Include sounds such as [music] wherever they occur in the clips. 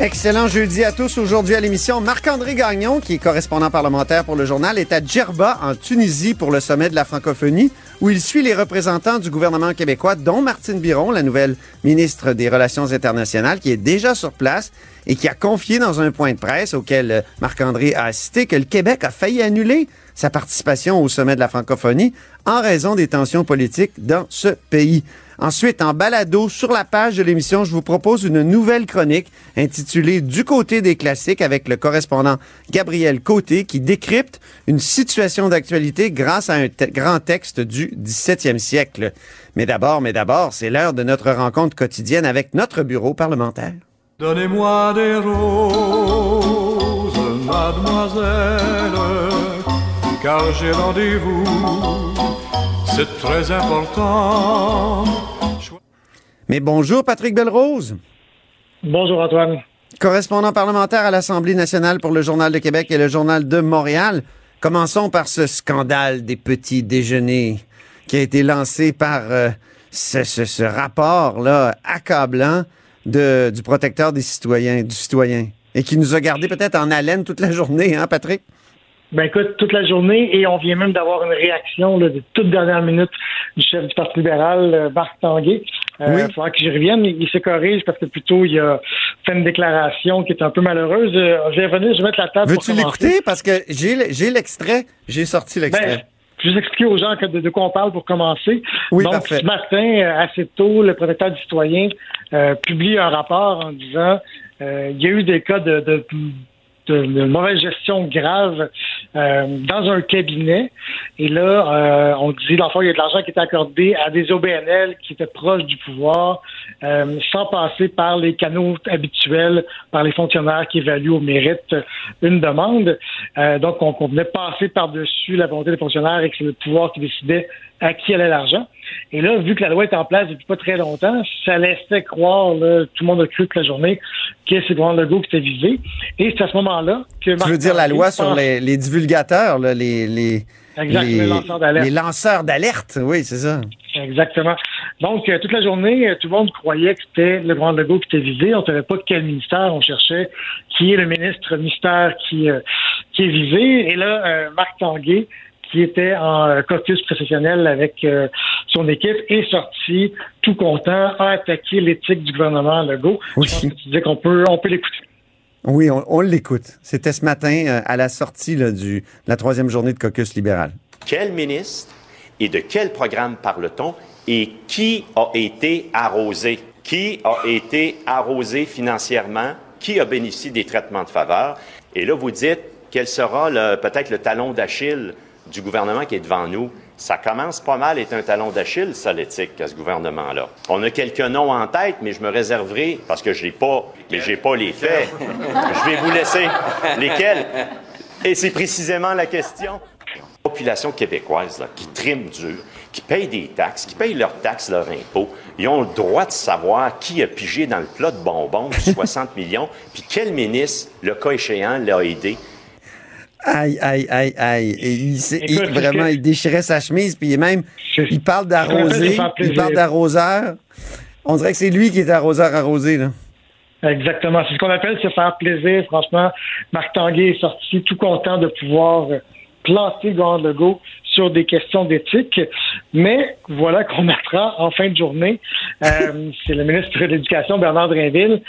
Excellent jeudi à tous. Aujourd'hui à l'émission, Marc-André Gagnon, qui est correspondant parlementaire pour le journal, est à Djerba, en Tunisie, pour le sommet de la francophonie, où il suit les représentants du gouvernement québécois, dont Martine Biron, la nouvelle ministre des Relations internationales, qui est déjà sur place et qui a confié dans un point de presse auquel Marc-André a assisté que le Québec a failli annuler sa participation au sommet de la francophonie en raison des tensions politiques dans ce pays. Ensuite, en balado sur la page de l'émission, je vous propose une nouvelle chronique intitulée Du côté des classiques avec le correspondant Gabriel Côté qui décrypte une situation d'actualité grâce à un grand texte du 17e siècle. Mais d'abord, mais d'abord, c'est l'heure de notre rencontre quotidienne avec notre bureau parlementaire. Donnez-moi des roses, mademoiselle, car j'ai rendez-vous, c'est très important. Mais bonjour Patrick Belrose. Bonjour Antoine. Correspondant parlementaire à l'Assemblée nationale pour le Journal de Québec et le Journal de Montréal. Commençons par ce scandale des petits déjeuners qui a été lancé par euh, ce, ce, ce rapport-là accablant de, du protecteur des citoyens, du citoyen, et qui nous a gardé peut-être en haleine toute la journée, hein, Patrick? Ben écoute, toute la journée, et on vient même d'avoir une réaction là, de toute dernière minute du chef du Parti libéral, euh, Marc Tanguay. Euh, Oui. Il faudra que j'y revienne. Il se corrige parce que plutôt il a fait une déclaration qui est un peu malheureuse. Euh, je vais revenir, je vais mettre la table Veux-tu l'écouter? Parce que j'ai le- j'ai l'extrait, j'ai sorti Ben, l'extrait. je vais expliquer aux gens de, de quoi on parle pour commencer. Oui, Donc, parfait. ce matin, euh, assez tôt, le protecteur du citoyen euh, publie un rapport en disant euh, il y a eu des cas de, de, de- mauvaise gestion grave euh, dans un cabinet. Et là, euh, on dit, le fond, il y a de l'argent qui était accordé à des OBNL qui étaient proches du pouvoir, euh, sans passer par les canaux habituels, par les fonctionnaires qui évaluent au mérite une demande. Euh, donc, on, on venait passer par-dessus la volonté des fonctionnaires et que c'est le pouvoir qui décidait à qui allait l'argent. Et là, vu que la loi est en place depuis pas très longtemps, ça laissait croire, là, tout le monde a cru toute la journée, que c'est Laurent Legault qui était visé. Et c'est à ce moment-là que... Tu veux dire la loi sur les, les divulgateurs, là, les, les, Exact, les lanceurs d'alerte. les lanceurs d'alerte, oui, c'est ça. Exactement. Donc, euh, toute la journée, euh, tout le monde croyait que c'était le grand Legault qui était visé. On ne savait pas quel ministère on cherchait, qui est le ministre mystère qui, euh, qui est visé. Et là, Marc Tanguay, qui était en caucus professionnel avec son équipe, est sorti tout content, a attaqué l'éthique du gouvernement Legault. Oui. Je pense que tu disais qu'on peut, on peut l'écouter. Oui, on, l'écoute. C'était ce matin euh, à la sortie de la troisième journée de caucus libéral. Quel ministre et de quel programme parle-t-on et qui a été arrosé? Qui a été arrosé financièrement? Qui a bénéficié des traitements de faveur? Et là, vous dites quel sera peut-être le talon d'Achille du gouvernement qui est devant nous. Ça commence pas mal à être un talon d'Achille, ça, l'éthique, à ce gouvernement-là. On a quelques noms en tête, mais je me réserverai, parce que je n'ai pas, mais j'ai pas les faits. je vais vous laisser. Lesquels? Et c'est précisément la question population québécoise là, qui trime dur, qui paye des taxes, qui paye leurs taxes, leurs impôts, ils ont le droit de savoir qui a pigé dans le plat de bonbons de [laughs] 60 millions, puis quel ministre, le cas échéant, l'a aidé. Aïe, aïe, aïe, aïe. Et il, vraiment, il déchirait sa chemise, puis il est même, il parle d'arroser, il parle d'arroseur. On dirait que c'est lui qui est arroseur arrosé, là. Exactement. C'est ce qu'on appelle se faire plaisir. Franchement, Marc Tanguay est sorti tout content de pouvoir planter Gordon Legault sur des questions d'éthique. Mais voilà qu'on apprend en fin de journée. euh, [laughs] c'est le ministre de l'Éducation, Bernard Drinville,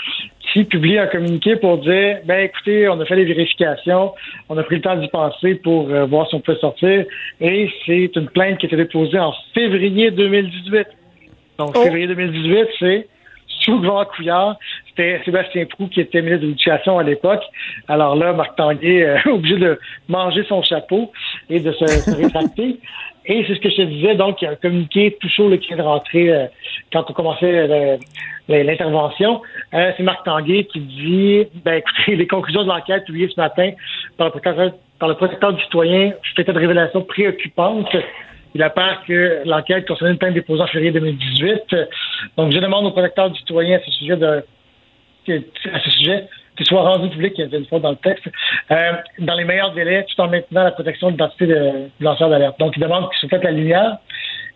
qui publie un communiqué pour dire ben écoutez, on a fait les vérifications, on a pris le temps d'y penser pour euh, voir si on peut sortir. Et c'est une plainte qui a été déposée en février 2018. Donc, Oh. février 2018, c'est sous le gouvernement Couillard. C'était Sébastien Prou qui était ministre de l'Éducation à l'époque. Alors là, Marc Tanguay euh, [laughs] obligé de manger son chapeau et de se, se rétracter. [laughs] Et c'est ce que je te disais, donc il y a un communiqué tout chaud là, qui vient de rentrer euh, quand on commençait euh, l'intervention. Euh, c'est Marc Tanguay qui dit ben écoutez, [laughs] les conclusions de l'enquête publiées ce matin par le protecteur, du citoyen, c'était une révélation préoccupante Il apparaît que l'enquête concernait une plainte déposée en février 2018. Donc, je demande au protecteur du citoyen à ce sujet de qu'il soit rendu public, il y a une fois dans le texte, euh, dans les meilleurs délais, tout en maintenant la protection de l'identité de, de lanceur d'alerte. Donc, il demande qu'il soit fait la lumière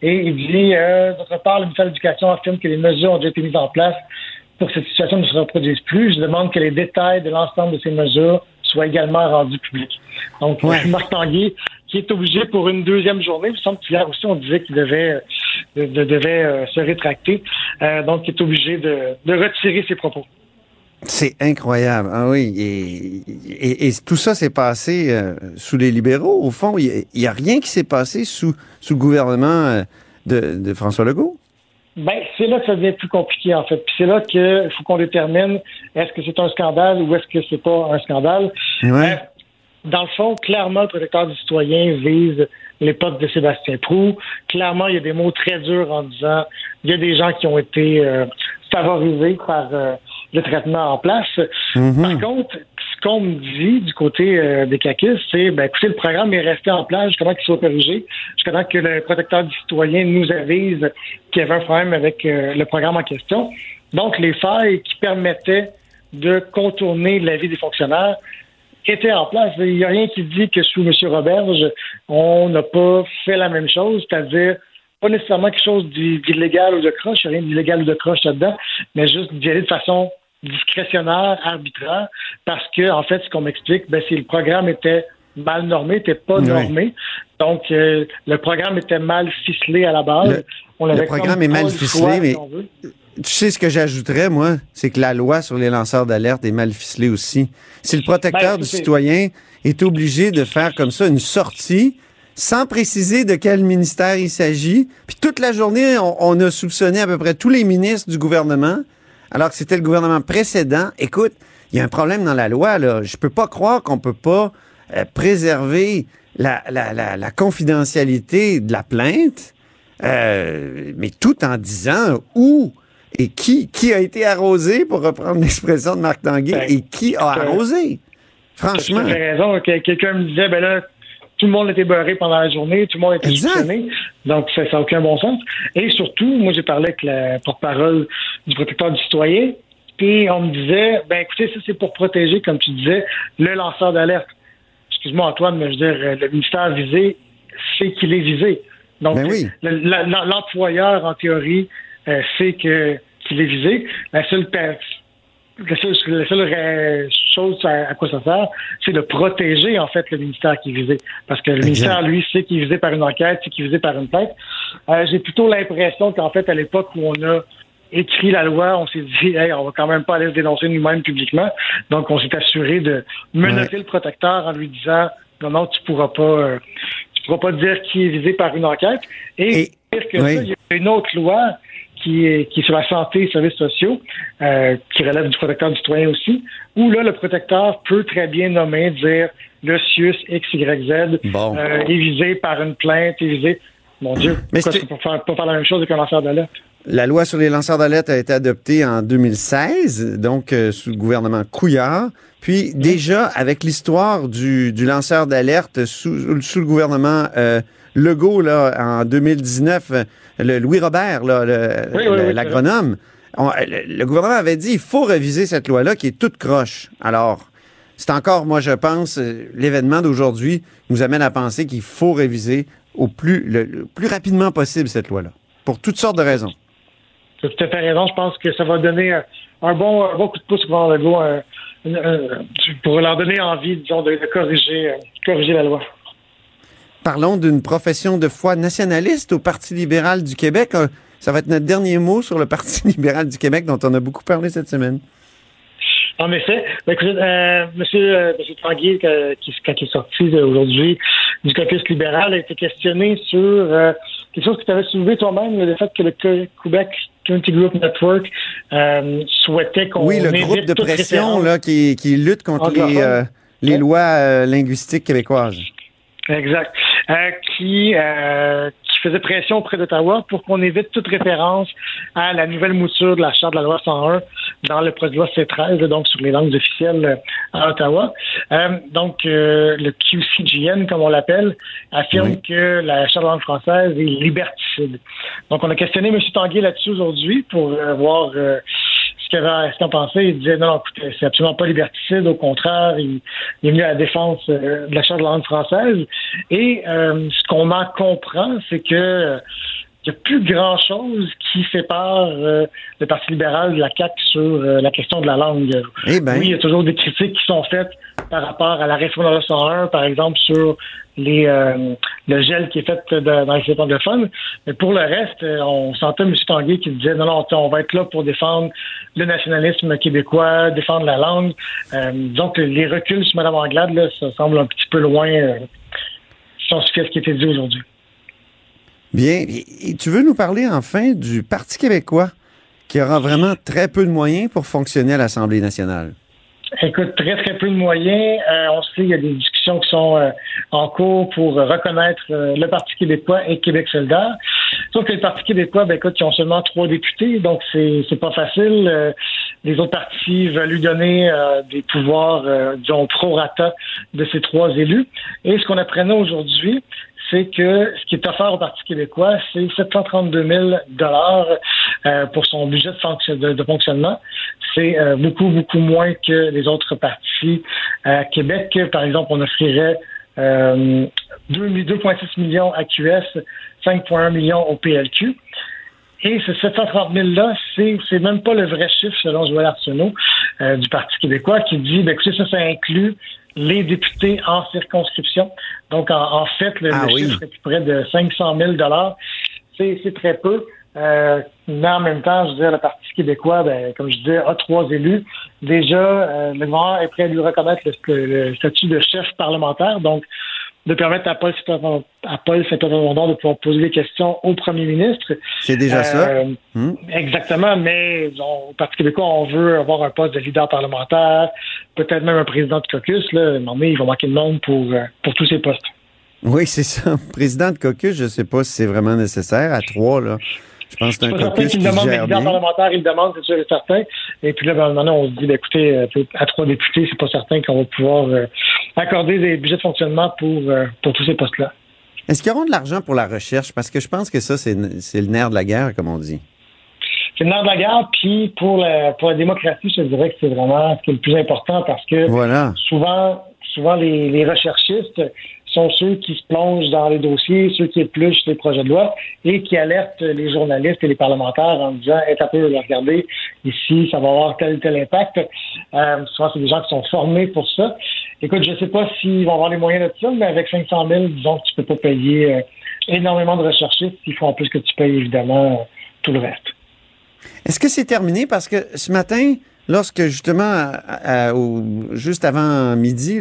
et il dit, euh, d'autre part, le ministère de l'Éducation affirme que les mesures ont déjà été mises en place pour que cette situation ne se reproduise plus. Je demande que les détails de l'ensemble de ces mesures soient également rendus publics. Donc, Ouais. Marc Tanguy, qui est obligé pour une deuxième journée, il me semble qu'hier aussi, on disait qu'il devait, de- de- devait euh, se rétracter, euh, donc il est obligé de, de retirer ses propos. C'est incroyable. Ah oui. Et, et- et tout ça s'est passé euh, sous les libéraux. Au fond, il n'y a, rien qui s'est passé sous, sous le gouvernement euh, de, de François Legault. Ben, c'est là que ça devient plus compliqué, en fait. Puis c'est là qu'il faut qu'on détermine est-ce que c'est un scandale ou est-ce que c'est pas un scandale. Ouais. Euh, dans le fond, clairement, le protecteur du citoyen vise l'époque de Sébastien Prou. Clairement, il y a des mots très durs en disant il y a des gens qui ont été euh, favorisés par le traitement en place. Mhm. Par contre, ce qu'on me dit du côté euh, des caquistes, c'est ben écoutez, le programme est resté en place jusqu'à temps qu'il soit corrigé, jusqu'à temps que le protecteur du citoyen nous avise qu'il y avait un problème avec euh, le programme en question. Donc, les failles qui permettaient de contourner l'avis des fonctionnaires étaient en place. Il n'y a rien qui dit que sous M. Roberge, on n'a pas fait la même chose, c'est-à-dire pas nécessairement quelque chose d'i- d'illégal ou de croche, rien d'illégal ou de croche là-dedans, mais juste d'y aller de façon discrétionnaire, arbitraire, parce que, en fait, ce qu'on m'explique, ben, c'est le programme était mal normé, n'était pas Oui. normé. Donc, euh, le programme était mal ficelé à la base. Le- On le programme est mal ficelé, mais-. Tu sais ce que j'ajouterais, moi, c'est que la loi sur les lanceurs d'alerte est mal ficelée aussi. Si le protecteur Ben, du c'est- citoyen est obligé de faire comme ça une sortie sans préciser de quel ministère il s'agit, puis toute la journée, on, on a soupçonné à peu près tous les ministres du gouvernement, alors que c'était le gouvernement précédent. Écoute, il y a un problème dans la loi, là. Je peux pas croire qu'on peut pas euh, préserver la, la, la, la confidentialité de la plainte, euh, mais tout en disant où et qui, qui a été arrosé, pour reprendre l'expression de Marc Tanguay, Ben, et qui a euh, arrosé. Franchement. Tu as raison. que- Quelqu'un me disait, ben là, tout le monde était beurré pendant la journée, tout le monde était soupçonné. Donc, ça n'a aucun bon sens. Et surtout, moi, j'ai parlé avec la porte-parole du protecteur du citoyen, et on me disait, ben écoutez, ça, c'est pour protéger, comme tu disais, le lanceur d'alerte. Excuse-moi, Antoine, mais je veux dire, euh, le ministère visé sait qu'il est visé. Donc, Ben oui. l'employeur, en théorie, euh, sait que qu'il est visé. La seule la seule, chose à, quoi ça sert, c'est de protéger en fait le ministère qui est visé. Parce que le ministère, lui, sait qu'il est visé par une enquête, sait qu'il est visé par une plainte. Euh, J'ai plutôt l'impression qu'en fait, à l'époque où on a écrit la loi, on s'est dit, hey, on va quand même pas aller se dénoncer nous-mêmes publiquement. Donc, on s'est assuré de menotter le protecteur en lui disant, non, non, tu pourras pas, euh, tu pourras pas dire qui est visé par une enquête. Et, Et- pire que oui. ça, il y a une autre loi qui est, qui est sur la santé et les services sociaux, euh, qui relève du protecteur du citoyen aussi, où là, le protecteur peut très bien nommer, dire le CIUS XYZ Bon. euh, est visé par une plainte, est visé. Mon Dieu, Mais pourquoi c'est- c'est pour faire, pas faire la même chose avec un lanceur d'alerte? La loi sur les lanceurs d'alerte a été adoptée en 2016, donc euh, sous le gouvernement Couillard. Puis déjà, avec l'histoire du, du lanceur d'alerte sous, sous le gouvernement euh, Legault, là, en 2019, euh, le Louis Robert, là, le- Oui, oui, l'agronome, on- le, gouvernement avait dit il faut réviser cette loi-là qui est toute croche. Alors, c'est encore, moi, je pense, euh, l'événement d'aujourd'hui nous amène à penser qu'il faut réviser au plus, le- le plus rapidement possible cette loi-là, pour toutes sortes de raisons. Tu as tout à fait raison. Je pense que ça va donner un, un bon, un bon coup de pouce au gouvernement Legault un- un- pour leur donner envie, disons, de, de corriger, euh, corriger la loi. Parlons d'une profession de foi nationaliste au Parti libéral du Québec. Ça va être notre dernier mot sur le [laughs] Parti libéral du Québec dont on a beaucoup parlé cette semaine. En effet. Ben, écoutez, euh, monsieur, euh, monsieur Tanguy, qui, quand il est sorti euh, aujourd'hui du caucus libéral, a été questionné sur euh, quelque chose que tu avais soulevé toi-même, le fait que le Québec Community Group Network euh, souhaitait qu'on Oui, le groupe de pression là, qui, qui lutte contre les, lois linguistiques québécoises. Exact. Qui, qui faisait pression auprès d'Ottawa pour qu'on évite toute référence à la nouvelle mouture de la Charte de la loi 101 dans le projet de loi C13, donc sur les langues officielles à Ottawa. donc, le QCGN, comme on l'appelle, affirme que la Charte de la langue française est liberticide. Donc, on a questionné M. Tanguay là-dessus aujourd'hui pour voir ce qu'il pensait. Il disait non, écoutez, c'est absolument pas liberticide. Au contraire, il, est venu à la défense euh, de la Charte de la langue française. Et euh, ce qu'on en comprend, c'est que il n'y a plus grand-chose qui sépare euh, le Parti libéral de la CAQ sur la question de la langue. Eh ben. Oui, il y a toujours des critiques qui sont faites par rapport à la réforme de la 101, par exemple, sur les, euh, le gel qui est fait dans les de Mais pour le reste, euh, on sentait M. Tanguay qui disait non, non, on va être là pour défendre le nationalisme québécois, défendre la langue. Euh, donc, les reculs sur Mme Anglade, là, ça semble un petit peu loin euh, on ce qui a été dit aujourd'hui. Bien. Et tu veux nous parler enfin du Parti québécois qui aura vraiment très peu de moyens pour fonctionner à l'Assemblée nationale? Écoute, très, très peu de moyens. Euh, on sait qu'il y a des discussions qui sont euh, en cours pour reconnaître euh, le Parti québécois et Québec solidaire. Sauf que le Parti québécois, ben, écoute, ils ont seulement trois députés, donc c'est, c'est pas facile. les autres partis veulent lui donner des pouvoirs, disons, pro-rata de ces trois élus. Et ce qu'on apprenait aujourd'hui, c'est que ce qui est offert au Parti québécois, c'est 732 000 dollars euh, pour son budget de, fonctionnement. C'est euh, beaucoup, beaucoup moins que les autres partis. À Québec, par exemple, on offrirait 2,6 euh, millions à QS, 5,1 millions au PLQ. Et ce 730 000-là, c'est, c'est même pas le vrai chiffre selon Joël Arsenault du Parti québécois qui dit, ben, écoutez, ça, ça inclut les députés en circonscription. Donc, en, fait, le, ah chiffre est plus près de 500 000 c'est, c'est très peu. Euh, mais en même temps, je veux dire, le Parti québécois, ben, comme je disais, a trois élus. Déjà, euh, le gouvernement est prêt à lui reconnaître le, statut de chef parlementaire. Donc, de permettre à Paul Saint-Pierre de pouvoir poser des questions au premier ministre. C'est déjà ça? Euh, hmm? Exactement, mais au Parti québécois, on veut avoir un poste de leader parlementaire, peut-être même un président de caucus. Là. Non, mais il va manquer de monde pour, euh, pour tous ces postes. Oui, c'est ça. [laughs] Président de caucus, je ne sais pas si c'est vraiment nécessaire. À trois, là. Je pense que c'est un caucus qui demande gère bien. parlementaire, il le demande, c'est sûr et certain. Et puis là, ben, maintenant, on se dit, ben, écoutez, euh, à trois députés, c'est pas certain qu'on va pouvoir euh, accorder des budgets de fonctionnement pour, euh, pour tous ces postes-là. Est-ce qu'ils auront de l'argent pour la recherche? Parce que je pense que ça, c'est le nerf de la guerre, comme on dit. C'est le nerf de la guerre, puis pour la, pour la démocratie, je dirais que c'est vraiment ce qui est le plus important parce que voilà. souvent, souvent les, les recherchistes sont ceux qui se plongent dans les dossiers, ceux qui épluchent les projets de loi et qui alertent les journalistes et les parlementaires en disant est un peu regardez ici, ça va avoir tel ou tel impact. Euh, souvent, c'est des gens qui sont formés pour ça. Écoute, je ne sais pas s'ils vont avoir les moyens de ça, mais avec 500 000, disons que tu peux pas payer euh, énormément de recherchistes. Il faut en plus que tu payes évidemment tout le reste. Est-ce que c'est terminé? Parce que ce matin, lorsque justement, juste avant midi,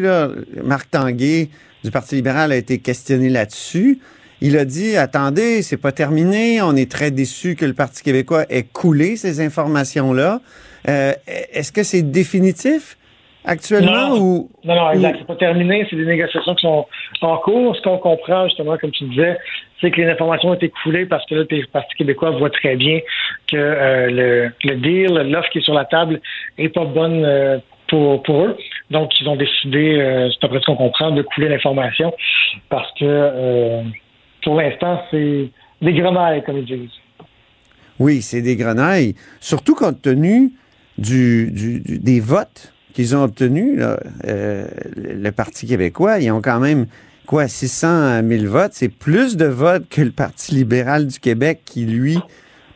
Marc Tanguay du Parti libéral a été questionné là-dessus. Il a dit attendez, c'est pas terminé. On est très déçu que le Parti québécois ait coulé ces informations-là. Euh, est-ce que c'est définitif actuellement non, ou non non exact, c'est pas terminé. C'est des négociations qui sont en cours. Ce qu'on comprend justement, comme tu disais, c'est que les informations ont été coulées parce que le Parti québécois voit très bien que euh, le, le deal, l'offre qui est sur la table, est pas bonne. Euh, pour, pour eux. Donc, ils ont décidé, euh, c'est après ce qu'on comprend, de couler l'information parce que euh, pour l'instant, c'est des grenailles, comme ils disent. Oui, c'est des grenailles. Surtout compte tenu du, du, des votes qu'ils ont obtenus, là, euh, le Parti québécois, ils ont quand même quoi, 600 000 votes. C'est plus de votes que le Parti libéral du Québec qui, lui,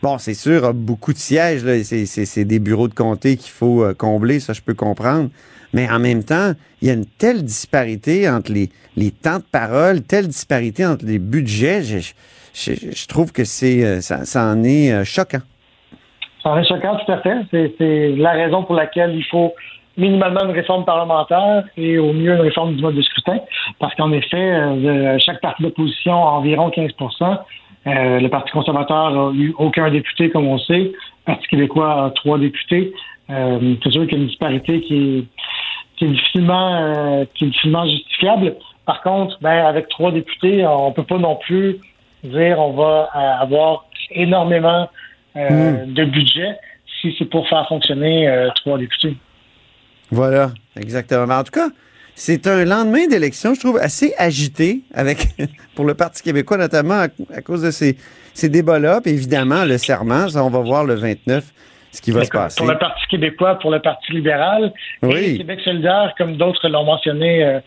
Bon, c'est sûr, beaucoup de sièges. C'est des bureaux de comté qu'il faut euh, combler, ça je peux comprendre. Mais en même temps, il y a une telle disparité entre les, temps de parole, telle disparité entre les budgets. Je, trouve que c'est euh, ça, en est euh, choquant. Ça en est choquant, tout à fait. C'est la raison pour laquelle il faut minimalement une réforme parlementaire et au mieux une réforme du mode de scrutin. Parce qu'en effet, chaque parti d'opposition a environ 15 euh, le Parti conservateur n'a eu aucun député, comme on sait. Le Parti québécois a trois députés. Euh, c'est sûr qu'il y a une disparité qui est, difficilement, euh, qui est difficilement justifiable. Par contre, ben, avec trois députés, on peut pas non plus dire on va avoir énormément euh, hmm. de budget si c'est pour faire fonctionner euh, trois députés. Voilà, exactement. En tout cas, c'est un lendemain d'élection, je trouve, assez agité avec [laughs] pour le Parti québécois, notamment à, cause de ces, ces débats-là. Puis évidemment, le serment, ça, on va voir le 29 ce qui va se passer. Pour le Parti québécois, pour le Parti libéral, oui. et Québec solidaire, comme d'autres l'ont mentionné euh,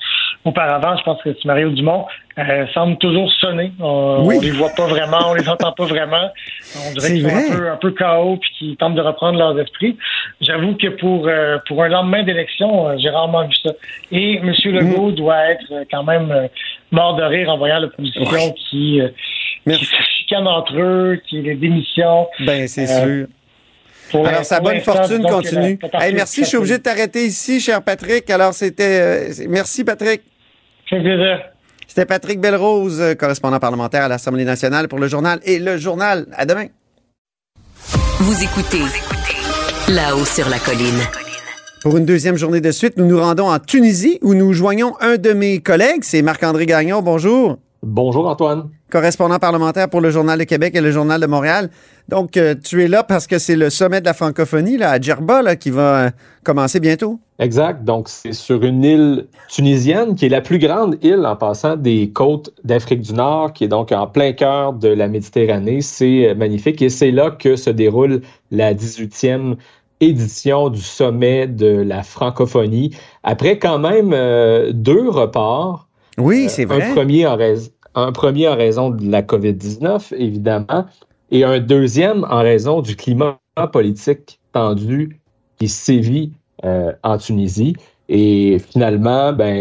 auparavant, je pense que c'est Mario Dumont, euh, semble toujours sonner. On, oui. les voit pas vraiment, on les entend pas vraiment. On dirait qu'ils sont un peu, un peu chaos puis qu'ils tentent de reprendre leurs esprits. J'avoue que pour euh, pour un lendemain d'élection, euh, j'ai rarement vu ça. Et M. Legault mm. doit être quand même mort de rire en voyant l'opposition qui, qui se chicane entre eux, qui les démissions. Ben c'est sûr. Alors, sa bonne fortune continue. merci, je suis obligé de t'arrêter ici, cher Patrick. Alors, c'était. merci, Patrick. C'est plaisir. C'était Patrick Belrose, euh, correspondant parlementaire à l'Assemblée nationale pour le journal et le journal. À demain. Vous écoutez là-haut sur la colline. Pour une deuxième journée de suite, nous nous rendons en Tunisie où nous joignons un de mes collègues, c'est Marc-André Gagnon. Bonjour. Bonjour Antoine. Correspondant parlementaire pour le Journal de Québec et le Journal de Montréal. Donc, euh, tu es là parce que c'est le sommet de la francophonie là, à Djerba qui va euh, commencer bientôt. Exact. Donc, c'est sur une île tunisienne qui est la plus grande île en passant des côtes d'Afrique du Nord, qui est donc en plein cœur de la Méditerranée. C'est euh, magnifique et c'est là que se déroule la 18e édition du sommet de la francophonie. Après quand même deux reports. Oui, c'est vrai. Un premier en, raison un premier en raison de la COVID-19, évidemment, et un deuxième en raison du climat politique tendu qui sévit euh, en Tunisie. Et finalement, ben,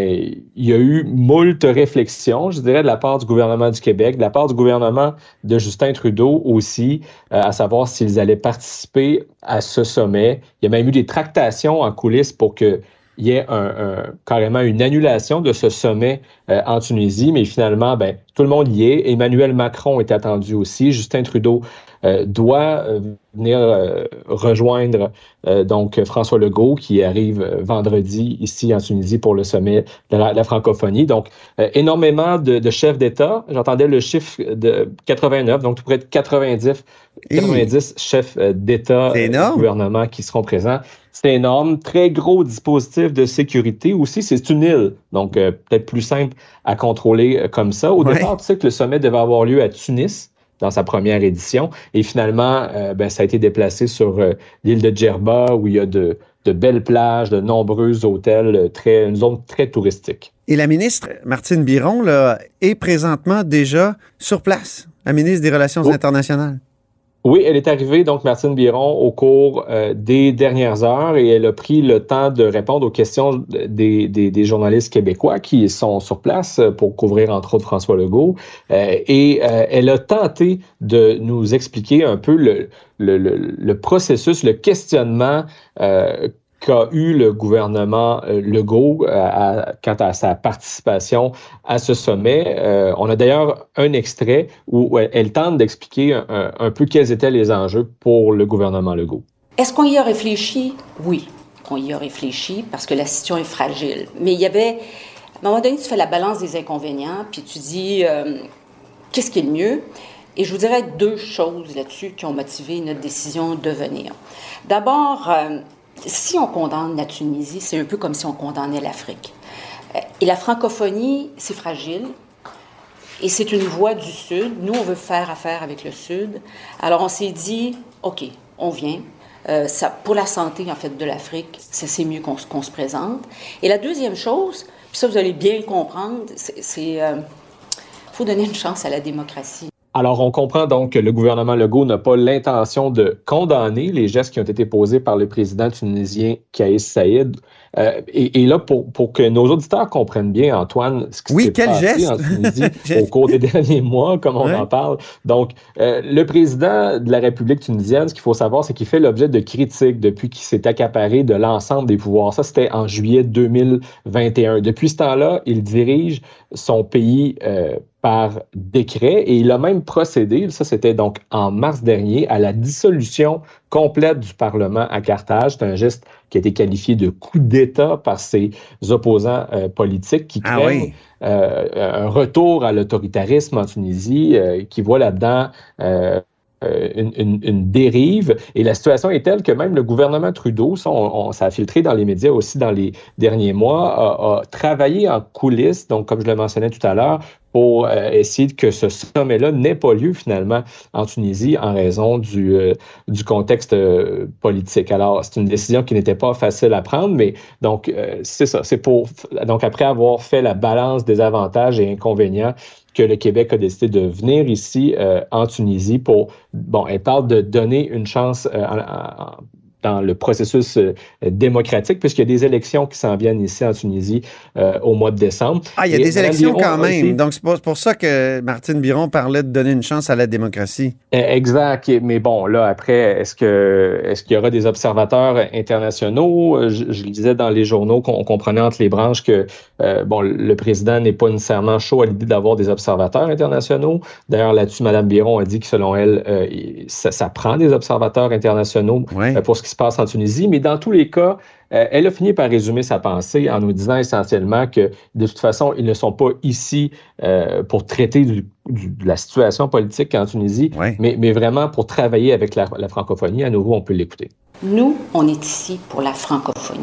il y a eu moult réflexions, je dirais, de la part du gouvernement du Québec, de la part du gouvernement de Justin Trudeau aussi, euh, à savoir s'ils allaient participer à ce sommet. Il y a même eu des tractations en coulisses pour que il y ait un, carrément une annulation de ce sommet euh, en Tunisie, mais finalement, ben, tout le monde y est. Emmanuel Macron est attendu aussi. Justin Trudeau doit euh, venir rejoindre donc François Legault qui arrive vendredi ici en Tunisie pour le sommet de la, francophonie. Donc, énormément de, chefs d'État. J'entendais le chiffre de 89, donc tout près de 90, 90 chefs d'État et de gouvernement qui seront présents. C'est énorme. Très gros dispositif de sécurité aussi. C'est une île, donc euh, peut-être plus simple à contrôler euh, comme ça. Au départ, tu sais que le sommet devait avoir lieu à Tunis dans sa première édition. Et finalement, euh, ben, ça a été déplacé sur l'île de Djerba, où il y a de, belles plages, de nombreux hôtels, très, une zone très touristique. Et la ministre Martine Biron là, est présentement déjà sur place, la ministre des Relations oh. internationales. Oui, elle est arrivée, donc Martine Biron, au cours euh, des dernières heures et elle a pris le temps de répondre aux questions des, journalistes québécois qui sont sur place pour couvrir entre autres François Legault. Euh, et euh, elle a tenté de nous expliquer un peu le processus, le questionnement qu'a eu le gouvernement euh, Legault euh, quant à sa participation à ce sommet. Euh, on a d'ailleurs un extrait où elle, tente d'expliquer un, peu quels étaient les enjeux pour le gouvernement Legault. Est-ce qu'on y a réfléchi? Oui, on y a réfléchi parce que la situation est fragile. Mais il y avait, à un moment donné, tu fais la balance des inconvénients, puis tu dis, qu'est-ce qui est le mieux? Et je vous dirais deux choses là-dessus qui ont motivé notre décision de venir. D'abord, si on condamne la Tunisie, c'est un peu comme si on condamnait l'Afrique. Euh, et la francophonie, c'est fragile. Et c'est une voie du Sud. Nous, on veut faire affaire avec le Sud. Alors, on s'est dit, OK, on vient. Euh, pour la santé, en fait, de l'Afrique, c'est mieux qu'on se présente. Et la deuxième chose, puis ça, vous allez bien le comprendre, c'est qu'il euh, faut donner une chance à la démocratie. Alors, on comprend donc que le gouvernement Legault n'a pas l'intention de condamner les gestes qui ont été posés par le président tunisien Kais Saïd. Euh, et, là, pour, pour, que nos auditeurs comprennent bien, Antoine, ce qui s'est passé en Tunisie [laughs] au cours des [laughs] derniers mois, comme on en parle. Donc, euh, le président de la République tunisienne, ce qu'il faut savoir, c'est qu'il fait l'objet de critiques depuis qu'il s'est accaparé de l'ensemble des pouvoirs. Ça, c'était en juillet 2021. Depuis ce temps-là, il dirige son pays euh, par décret et il a même procédé, ça c'était donc en mars dernier, à la dissolution complète du Parlement à Carthage. C'est un geste qui a été qualifié de coup d'État par ses opposants euh, politiques qui ah craignent euh, un retour à l'autoritarisme en Tunisie, euh, qui voit là-dedans euh, une, une, dérive. Et la situation est telle que même le gouvernement Trudeau, ça, on, ça a filtré dans les médias aussi dans les derniers mois, a, a travaillé en coulisses, donc comme je le mentionnais tout à l'heure, pour euh, essayer que ce sommet-là n'ait pas lieu finalement en Tunisie en raison du, euh, du contexte euh, politique. Alors, c'est une décision qui n'était pas facile à prendre, mais donc, c'est ça. C'est pour. Donc, après avoir fait la balance des avantages et inconvénients que le Québec a décidé de venir ici en Tunisie pour, bon, elle parle de donner une chance dans le processus euh, démocratique, puisqu'il y a des élections qui s'en viennent ici en Tunisie euh, au mois de décembre. Ah, il y a des élections quand même. Donc, c'est pour, ça que Martine Biron parlait de donner une chance à la démocratie. Eh, exact. Mais bon, là, après, est-ce que est-ce qu'il y aura des observateurs internationaux? Euh, je, je disais dans les journaux qu'on comprenait entre les branches que bon, le président n'est pas nécessairement chaud à l'idée d'avoir des observateurs internationaux. D'ailleurs, là-dessus, Mme Biron a dit que selon elle, ça, ça, prend des observateurs internationaux pour ce qui se passe en Tunisie, mais dans tous les cas, euh, elle a fini par résumer sa pensée en nous disant essentiellement que de toute façon, ils ne sont pas ici euh, pour traiter de la situation politique en Tunisie, mais, mais, vraiment pour travailler avec la, francophonie. À nouveau, on peut l'écouter. Nous, on est ici pour la francophonie.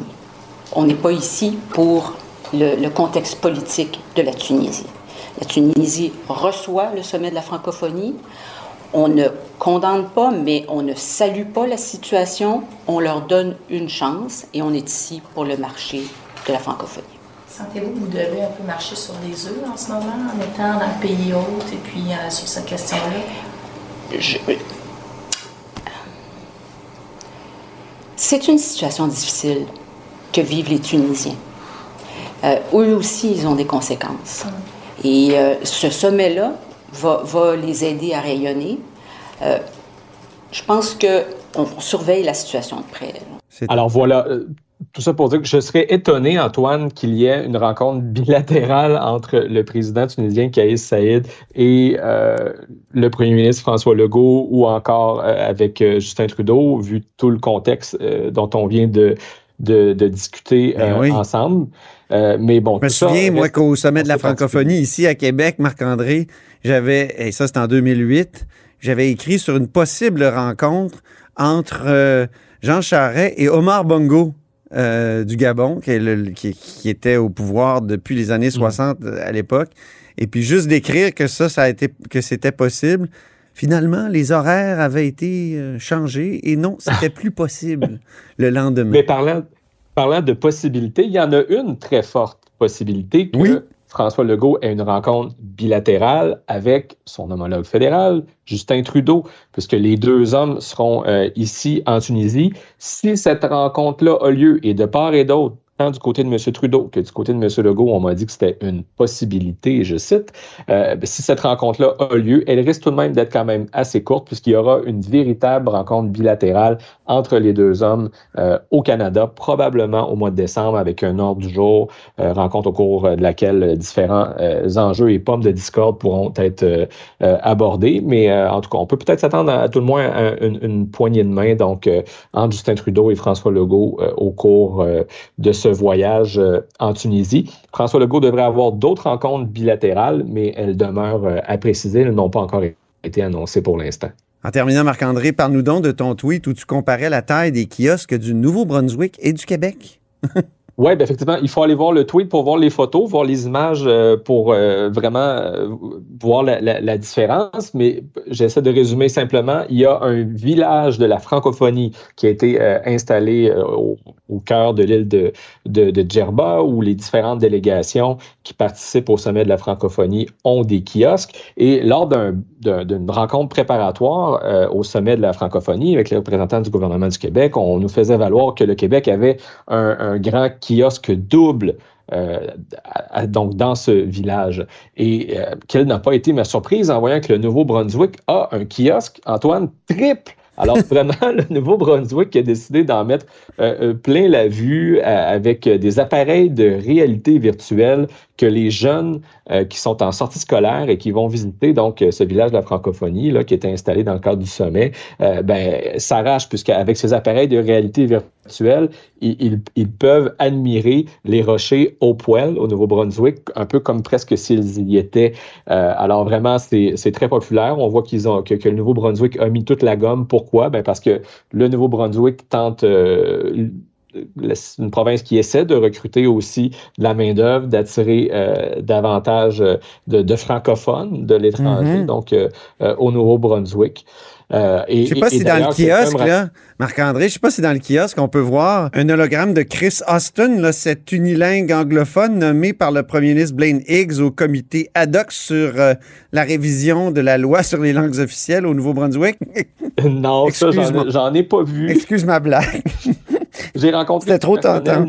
On n'est pas ici pour le, le contexte politique de la Tunisie. La Tunisie reçoit le sommet de la francophonie on ne condamne pas, mais on ne salue pas la situation, on leur donne une chance et on est ici pour le marché de la francophonie. Sentez-vous que vous devez un peu marcher sur des œufs en ce moment, en étant dans le pays hôte et puis euh, sur cette question-là? C'est une situation difficile que vivent les Tunisiens. Euh, eux aussi, ils ont des conséquences. Hum. Et euh, ce sommet-là, va, les aider à rayonner. Euh, je pense qu'on surveille la situation de près. Alors voilà, euh, tout ça pour dire que je serais étonné, Antoine, qu'il y ait une rencontre bilatérale entre le président tunisien Kaïs Saïd et euh, le premier ministre François Legault ou encore avec Justin Trudeau, vu tout le contexte dont on vient de, de, discuter ben ensemble. mais bon, je me souviens, moi, qu'au sommet de la francophonie, ici à Québec, Marc-André, j'avais, et ça c'est en 2008, j'avais écrit sur une possible rencontre entre euh, Jean Charest et Omar Bongo. Euh, du Gabon, qui, qui, était au pouvoir depuis les années 60 mm. euh, à l'époque. Et puis juste d'écrire que ça, ça a été, que c'était possible. Finalement, les horaires avaient été changés et non, c'était [laughs] plus possible le lendemain. Mais parlant, parlant de possibilités, il y en a une très forte possibilité que oui. François Legault ait une rencontre bilatérale avec son homologue fédéral, Justin Trudeau, puisque les deux hommes seront euh, ici en Tunisie. Si cette rencontre-là a lieu, et de part et d'autre, tant du côté de M. Trudeau que du côté de M. Legault, on m'a dit que c'était une possibilité, je cite. Euh, ben, si cette rencontre-là a lieu, elle risque tout de même d'être quand même assez courte puisqu'il y aura une véritable rencontre bilatérale entre les deux hommes euh, au Canada, probablement au mois de décembre avec un ordre du jour, euh, rencontre au cours de laquelle différents enjeux et pommes de discorde pourront être abordés. Mais en tout cas, on peut peut-être s'attendre à, tout le moins à une, une, poignée de main donc entre Justin Trudeau et François Legault au cours de ce voyage euh, en Tunisie. François Legault devrait avoir d'autres rencontres bilatérales, mais elles demeurent euh, à préciser. Elles n'ont pas encore été annoncées pour l'instant. En terminant, Marc-André, parle-nous donc de ton tweet où tu comparais la taille des kiosques du Nouveau-Brunswick et du Québec. [laughs] Oui, ben effectivement, il faut aller voir le tweet pour voir les photos, voir les images euh, pour euh, vraiment euh, voir la, différence. Mais j'essaie de résumer simplement. Il y a un village de la francophonie qui a été installé au, cœur de l'île de, de, de, Djerba, où les différentes délégations qui participent au sommet de la francophonie ont des kiosques. Et lors d'une rencontre préparatoire au sommet de la francophonie avec les représentants du gouvernement du Québec, on nous faisait valoir que le Québec avait un, grand double euh, donc dans ce village. Et euh, quelle n'a pas été ma surprise en voyant que le Nouveau-Brunswick a un kiosque, Antoine, triple alors, [laughs] vraiment, le Nouveau-Brunswick a décidé d'en mettre euh, plein la vue avec des appareils de réalité virtuelle que les jeunes euh, qui sont en sortie scolaire et qui vont visiter donc ce village de la francophonie là, qui était installé dans le cadre du sommet, euh, ben, s'arrachent puisqu'avec ces appareils de réalité virtuelle, ils, ils, peuvent admirer les rochers au poil au Nouveau-Brunswick, un peu comme presque s'ils y étaient. Euh, alors vraiment, c'est très populaire. On voit qu'ils ont que, que, le Nouveau-Brunswick a mis toute la gomme. Pourquoi? Ben parce que le Nouveau-Brunswick tente une province qui essaie de recruter aussi de la main-d'œuvre, d'attirer euh, davantage euh, de, francophones de l'étranger, mm-hmm. donc euh, au Nouveau-Brunswick. Euh, et, je sais pas si dans le kiosque, là, Marc-André, je sais pas si dans le kiosque, on peut voir un hologramme de Chris Austin, là, cet unilingue anglophone nommé par le premier ministre Blaine Higgs au comité ad hoc sur la révision de la loi sur les langues officielles au Nouveau-Brunswick. [laughs] non, ça, j'en ai pas vu. Excuse ma blague. [laughs] J'ai rencontré un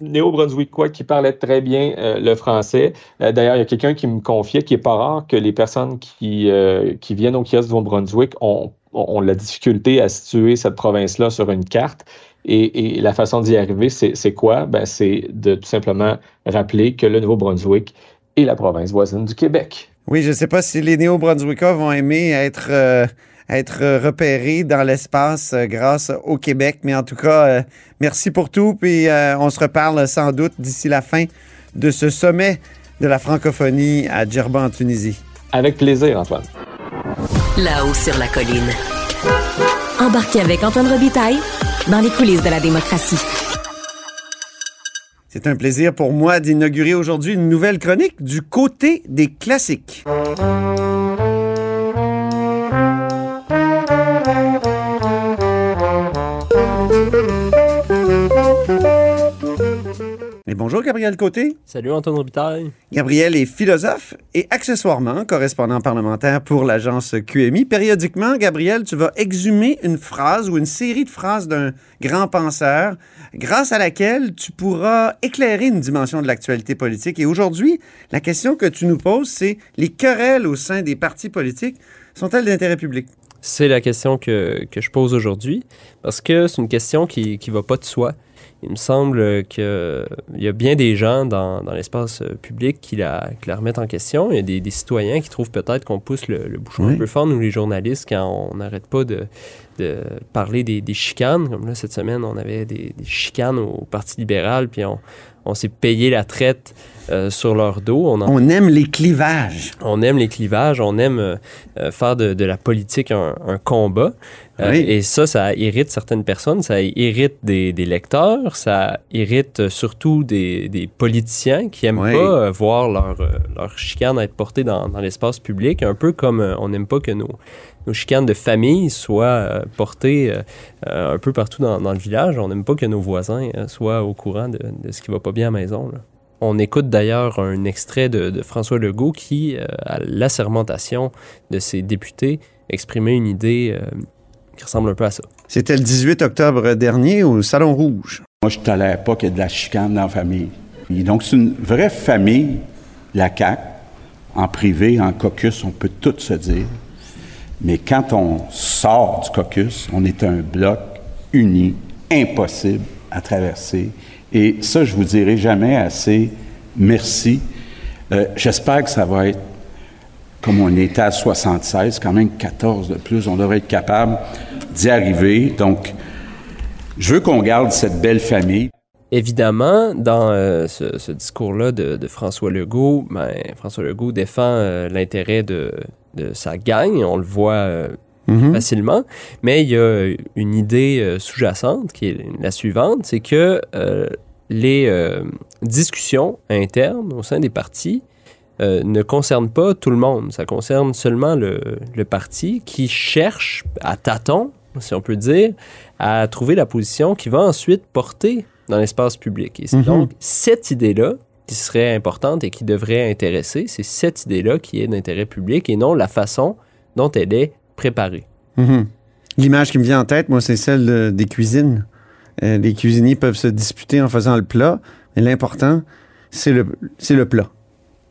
néo-brunswickois qui parlait très bien euh, le français. Euh, d'ailleurs, il y a quelqu'un qui me confiait qu'il n'est pas rare que les personnes qui, euh, qui viennent au kiosque du Nouveau-Brunswick ont, ont, la difficulté à situer cette province-là sur une carte. Et, et la façon d'y arriver, c'est quoi? Ben, c'est de tout simplement rappeler que le Nouveau-Brunswick est la province voisine du Québec. Oui, je ne sais pas si les néo-brunswickois vont aimer être être repéré dans l'espace euh, grâce au Québec. Mais en tout cas, euh, merci pour tout. Puis euh, on se reparle sans doute d'ici la fin de ce sommet de la francophonie à Djerba en Tunisie. Avec plaisir, Antoine. Là-haut sur la colline. Embarquez avec Antoine Robitaille dans les coulisses de la démocratie. C'est un plaisir pour moi d'inaugurer aujourd'hui une nouvelle chronique du côté des classiques. Bonjour Gabriel Côté. Salut Antoine Robitaille. Gabriel est philosophe et accessoirement correspondant parlementaire pour l'agence QMI. Périodiquement, Gabriel, tu vas exhumer une phrase ou une série de phrases d'un grand penseur grâce à laquelle tu pourras éclairer une dimension de l'actualité politique. Et aujourd'hui, la question que tu nous poses, c'est les querelles au sein des partis politiques sont-elles d'intérêt public? C'est la question que, que je pose aujourd'hui parce que c'est une question qui ne va pas de soi il me semble qu'il y a bien des gens dans, l'espace euh, public qui la, remettent en question. Il y a des, citoyens qui trouvent peut-être qu'on pousse le, bouchon un peu fort, nous les journalistes, quand on n'arrête pas de, parler des, chicanes. Comme là, cette semaine, on avait des, chicanes au Parti libéral, puis on s'est payé la traite euh, sur leur dos. On, aime les clivages. On aime les clivages, on aime euh, euh, faire de, la politique un, combat. et ça, ça irrite certaines personnes, ça irrite des, lecteurs, ça irrite surtout des, politiciens qui n'aiment pas voir leur, leur chicane être portée dans, l'espace public, un peu comme on n'aime pas que nos, nos chicanes de famille soient portées un peu partout dans, le village. On n'aime pas que nos voisins soient au courant de, ce qui va pas bien à la maison. On écoute d'ailleurs un extrait de, François Legault qui, euh, à l'assermentation de ses députés, exprimait une idée euh, qui ressemble un peu à ça. C'était le 18 octobre dernier au Salon Rouge. Moi, je ne tolère pas qu'il y ait de la chicane dans la famille. donc, c'est une vraie famille, la CAQ. En privé, en caucus, on peut tout se dire. Mais quand on sort du caucus, on est un bloc uni, impossible à traverser. Et ça, je vous dirai jamais assez merci. Euh, j'espère que ça va être comme on était à 76, quand même 14 de plus, on devrait être capable d'y arriver. Donc, je veux qu'on garde cette belle famille. Évidemment, dans euh, ce, discours-là de, François Legault, ben, François Legault défend euh, l'intérêt de, de, sa gang. On le voit Mhm. facilement. Mais il y a une idée sous-jacente qui est la suivante, c'est que les euh, discussions internes au sein des partis ne concernent pas tout le monde. Ça concerne seulement le, le, parti qui cherche à tâtons, si on peut dire, à trouver la position qui va ensuite porter dans l'espace public. Et c'est mhm. donc cette idée-là qui serait importante et qui devrait intéresser, c'est cette idée-là qui est d'intérêt public et non la façon dont elle est préparé. Mhm. L'image qui me vient en tête, moi, c'est celle des cuisines. Euh, les cuisiniers peuvent se disputer en faisant le plat, mais l'important, c'est le, le plat.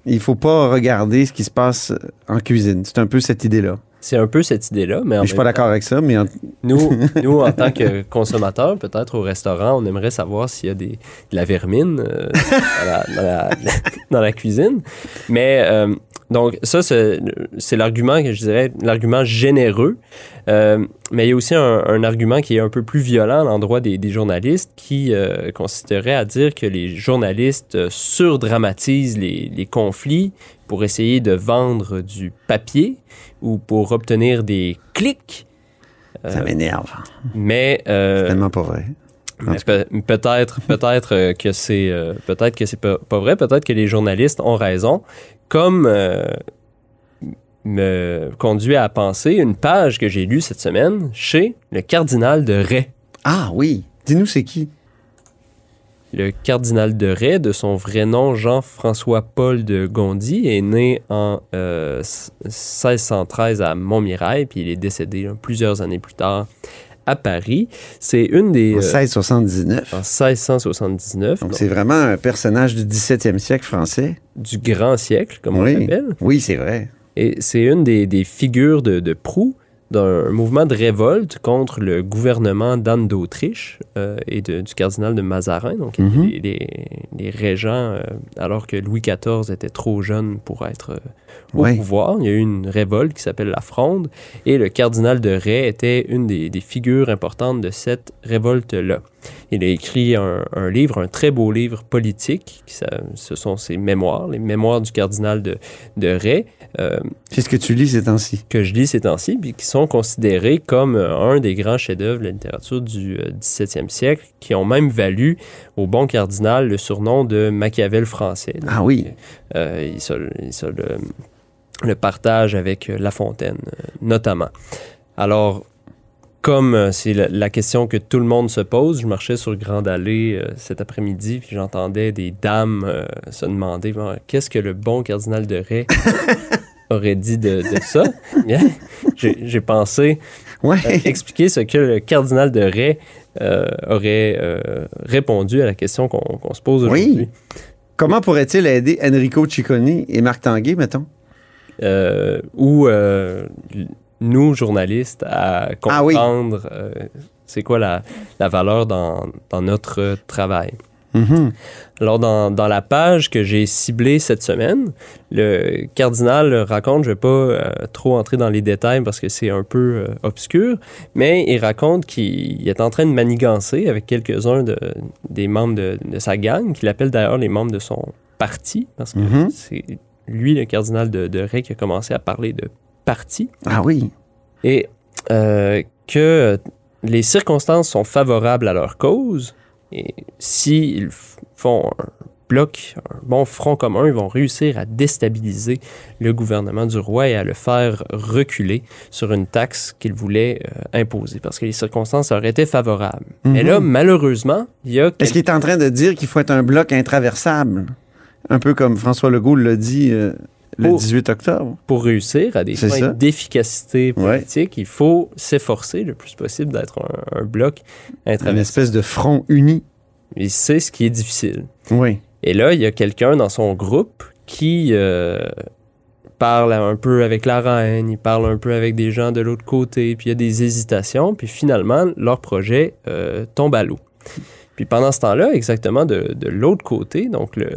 Il faut pas regarder ce qui se passe en cuisine. C'est un peu cette idée-là. c'est un peu cette idée-là. Mais, en Je suis pas d'accord avec ça, mais en- Nous, [laughs] nous, en tant que consommateurs, peut-être au restaurant, on aimerait savoir s'il y a des, de la vermine euh, dans, la, dans la- [laughs] dans la cuisine. Mais euh, donc, ça, c'est c'est l'argument que je dirais, l'argument généreux. Euh, mais il y a aussi un, un argument qui est un peu plus violent à l'endroit des, des journalistes qui euh, consisterait à dire que les journalistes euh, surdramatisent les, les conflits pour essayer de vendre du papier ou pour obtenir des clics. ça m'énerve. mais euh, Tellement pas vrai. peut- peut-être peut-être euh, que c'est euh, peut-être que c'est pas, pas vrai, peut-être que les journalistes ont raison, comme euh, me conduit à penser une page que j'ai lue cette semaine chez le cardinal de Ray. Ah oui. Dis-nous, c'est qui? Le cardinal de Ray, de son vrai nom Jean-François Paul de Gondi, est né en euh, 1613 à Montmirail, puis il est décédé là, plusieurs années plus tard à Paris. C'est une des... En euh, 1679. en 1679. Donc, c'est vraiment un personnage du 17e siècle français. du grand siècle, comme on l'appelle. Oui, c'est vrai. Et c'est une des, des figures de, de proue d'un mouvement de révolte contre le gouvernement d'Anne d'Autriche euh, et de- du cardinal de Mazarin, donc Mhm. les, les- les régents, euh, alors que Louis XIV était trop jeune pour être euh, au Ouais. pouvoir. Il y a eu une révolte qui s'appelle la Fronde, et le cardinal de Ray était une des, des figures importantes de cette révolte-là. Il a écrit un, un livre, un très beau livre politique, qui, ça- ce sont ses mémoires, les mémoires du cardinal de, de Ray, euh, C'est ce que tu lis ces temps-ci. que je lis ces temps-ci, puis qui sont considérés comme euh, un des grands chefs-d'œuvre de la littérature du euh, 17e siècle, qui ont même valu au bon cardinal le surnom de Machiavel français. Donc, Ah oui. euh, il se, il se le, le partage avec euh, La Fontaine, euh, notamment. Alors, comme euh, c'est la, la question que tout le monde se pose, je marchais sur Grande Allée euh, cet après-midi, puis j'entendais des dames euh, se demander bon, qu'est-ce que le bon cardinal de Ray [laughs] aurait dit de, de ça? J'ai pensé Ouais. euh, expliquer ce que le cardinal de Ray aurait répondu à la question qu'on se pose Oui. aujourd'hui. Comment pourrait-il aider Enrico Ciccone et Marc Tanguay, mettons? euh, ou euh, nous, journalistes, à Ah oui. comprendre euh, c'est quoi la, la valeur dans, dans notre travail. Mhm. Alors, dans, dans la page que j'ai ciblée cette semaine, le cardinal raconte, je ne vais pas euh, trop entrer dans les détails parce que c'est un peu euh, obscur, mais il raconte qu'il est en train de manigancer avec quelques-uns de, des membres de, de sa gang, qu'il appelle d'ailleurs les membres de son parti, parce que Mhm. c'est lui, le cardinal de, de Ray, qui a commencé à parler de parti, Ah oui. et euh, que les circonstances sont favorables à leur cause, et s'ils font un bloc, un bon front commun, ils vont réussir à déstabiliser le gouvernement du roi et à le faire reculer sur une taxe qu'il voulait euh, imposer, parce que les circonstances auraient été favorables. Mais Mhm. là, malheureusement, il y a... Est-ce qu'il est en train de dire qu'il faut être un bloc intraversable? Un peu comme François Legault l'a dit euh, le Oh. 18 octobre. pour réussir à des fins d'efficacité politique, il faut s'efforcer le plus possible d'être un, un bloc Une intraversable. espèce de front uni. Et c'est ce qui est difficile. Oui. Et là, il y a quelqu'un dans son groupe qui euh, parle un peu avec la reine, il parle un peu avec des gens de l'autre côté, puis il y a des hésitations, puis finalement, leur projet euh, tombe à l'eau. Puis pendant ce temps-là, exactement de, de l'autre côté, donc le,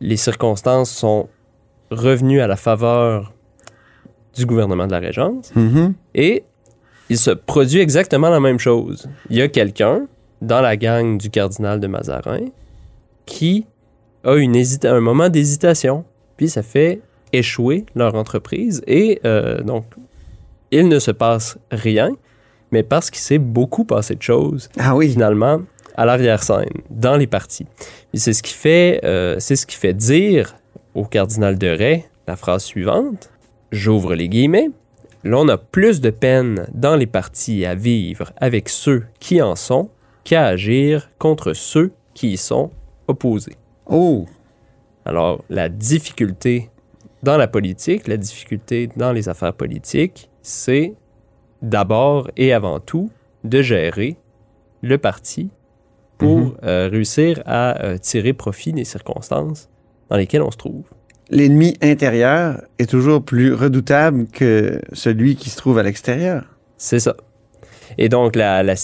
les circonstances sont revenues à la faveur du gouvernement de la Régence, Mhm. et il se produit exactement la même chose. Il y a quelqu'un dans la gang du cardinal de Mazarin qui a une hésita- un moment d'hésitation, puis ça fait échouer leur entreprise. Et euh, donc, il ne se passe rien, mais parce qu'il s'est beaucoup passé de choses, Ah oui. finalement, à l'arrière-scène, dans les partis. Et c'est ce qui fait, euh, c'est ce qui fait dire au cardinal de Ray la phrase suivante. J'ouvre les guillemets. L'on a plus de peine dans les partis à vivre avec ceux qui en sont qu'à agir contre ceux qui y sont opposés. Oh. Alors, la difficulté dans la politique, la difficulté dans les affaires politiques, c'est d'abord et avant tout de gérer le parti pour Mhm. euh, réussir à euh, tirer profit des circonstances dans lesquelles on se trouve. l'ennemi intérieur est toujours plus redoutable que celui qui se trouve à l'extérieur. C'est ça. Et donc, la, la,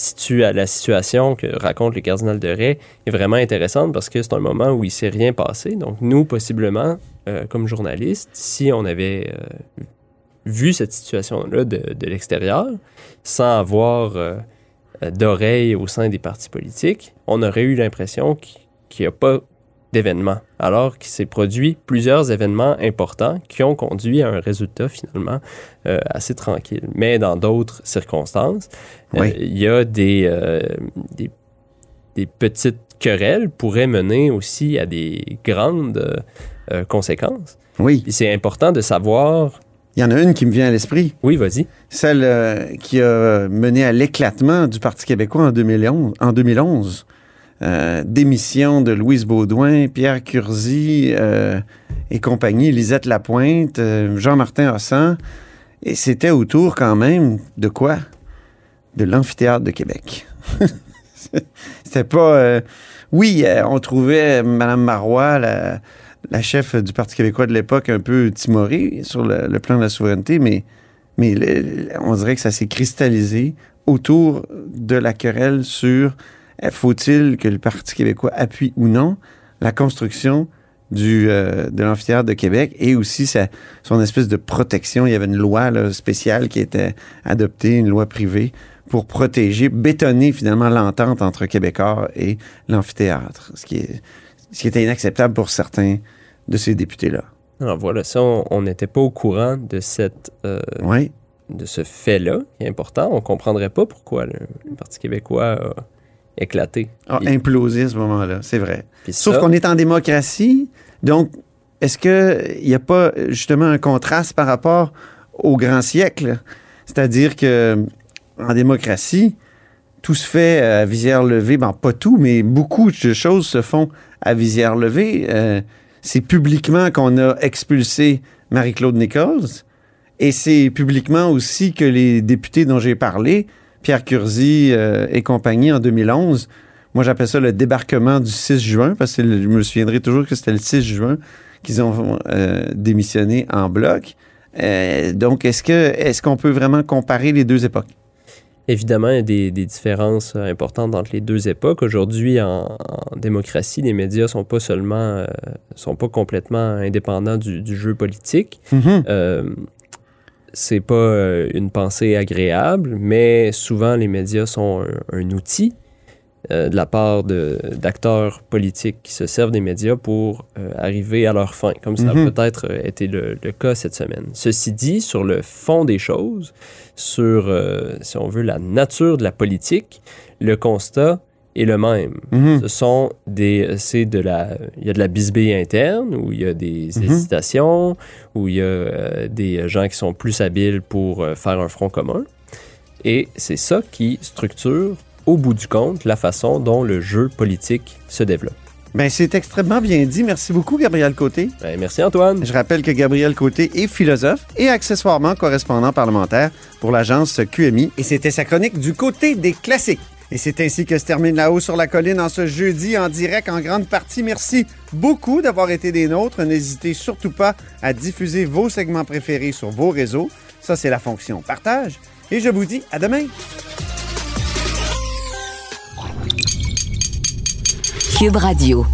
la situation que raconte le cardinal de Ray est vraiment intéressante parce que c'est un moment où il ne s'est rien passé. Donc, nous, possiblement, euh, comme journalistes, si on avait euh, vu cette situation-là de, de l'extérieur, sans avoir euh, d'oreilles au sein des partis politiques, on aurait eu l'impression qu'il n'y a pas d'événements, alors qu'il s'est produit plusieurs événements importants qui ont conduit à un résultat finalement euh, assez tranquille. Mais dans d'autres circonstances, euh, il y a des, euh, des, des petites querelles pourraient mener aussi à des grandes conséquences. Oui. C'est important de savoir. Il y en a une qui me vient à l'esprit. Oui, vas-y. Celle euh, qui a mené à l'éclatement du Parti québécois en 2011. En 2011. Euh, démission de Louise Baudouin, Pierre Curzi euh, et compagnie, Lisette Lapointe, euh, Jean-Martin Hossan. Et c'était autour quand même de quoi? De l'amphithéâtre de Québec. [laughs] c'était pas... oui, on trouvait Mme Marois, la, chef du Parti québécois de l'époque, un peu timorée sur le, plan de la souveraineté, mais, on dirait que ça s'est cristallisé autour de la querelle sur faut-il que le Parti québécois appuie ou non la construction du, euh, de l'amphithéâtre de Québec et aussi sa, son espèce de protection? Il y avait une loi là, spéciale qui était adoptée, une loi privée, pour protéger, bétonner finalement l'entente entre Québécois et l'amphithéâtre, ce qui, est, ce qui était inacceptable pour certains de ces députés-là. Alors voilà, ça, on n'était pas au courant de cette... euh, Oui. de ce fait-là, qui est important. On ne comprendrait pas pourquoi le, Parti québécois éclaté. a Puis- implosé à ce moment-là, c'est vrai. puis Sauf ça- qu'on est en démocratie, donc est-ce qu'il n'y a pas justement un contraste par rapport au grand siècle? C'est-à-dire que en démocratie, tout se fait à visière levée. Bon, pas tout, mais beaucoup de choses se font à visière levée. Euh, c'est publiquement qu'on a expulsé Marie-Claude Nichols. Et c'est publiquement aussi que les députés dont j'ai parlé, Pierre Curzi euh, et compagnie en 2011, moi j'appelle ça le débarquement du 6 juin, parce que le- je me souviendrai toujours que c'était le 6 juin qu'ils ont euh, démissionné en bloc. Euh, donc, est-ce que est-ce qu'on peut vraiment comparer les deux époques? Évidemment, il y a des, des différences importantes entre les deux époques. Aujourd'hui, en, en démocratie, les médias sont pas seulement, euh, sont pas complètement indépendants du, du jeu politique. Mhm. Euh, c'est pas euh, une pensée agréable, mais souvent les médias sont un, un outil euh, de la part d'acteurs politiques qui se servent des médias pour euh, arriver à leur fin, comme ça a peut-être euh, été le, le cas cette semaine. Ceci dit, sur le fond des choses, sur, euh, si on veut, la nature de la politique, le constat est le même. Mhm. Ce sont des, c'est de la, il y a de la bisbille interne où il y a des Mhm. hésitations, où il y a euh, des gens qui sont plus habiles pour euh, faire un front commun. Et c'est ça qui structure, au bout du compte, la façon dont le jeu politique se développe. Ben, c'est extrêmement bien dit. Merci beaucoup, Gabriel Côté. Ben, merci Antoine. Je rappelle que Gabriel Côté est philosophe et accessoirement correspondant parlementaire pour l'agence QMI. Et c'était sa chronique du côté des classiques. Et c'est ainsi que se termine La Haut sur la Colline en ce jeudi en direct en grande partie. Merci beaucoup d'avoir été des nôtres. N'hésitez surtout pas à diffuser vos segments préférés sur vos réseaux. Ça, c'est la fonction partage. Et je vous dis à demain. Cube Radio.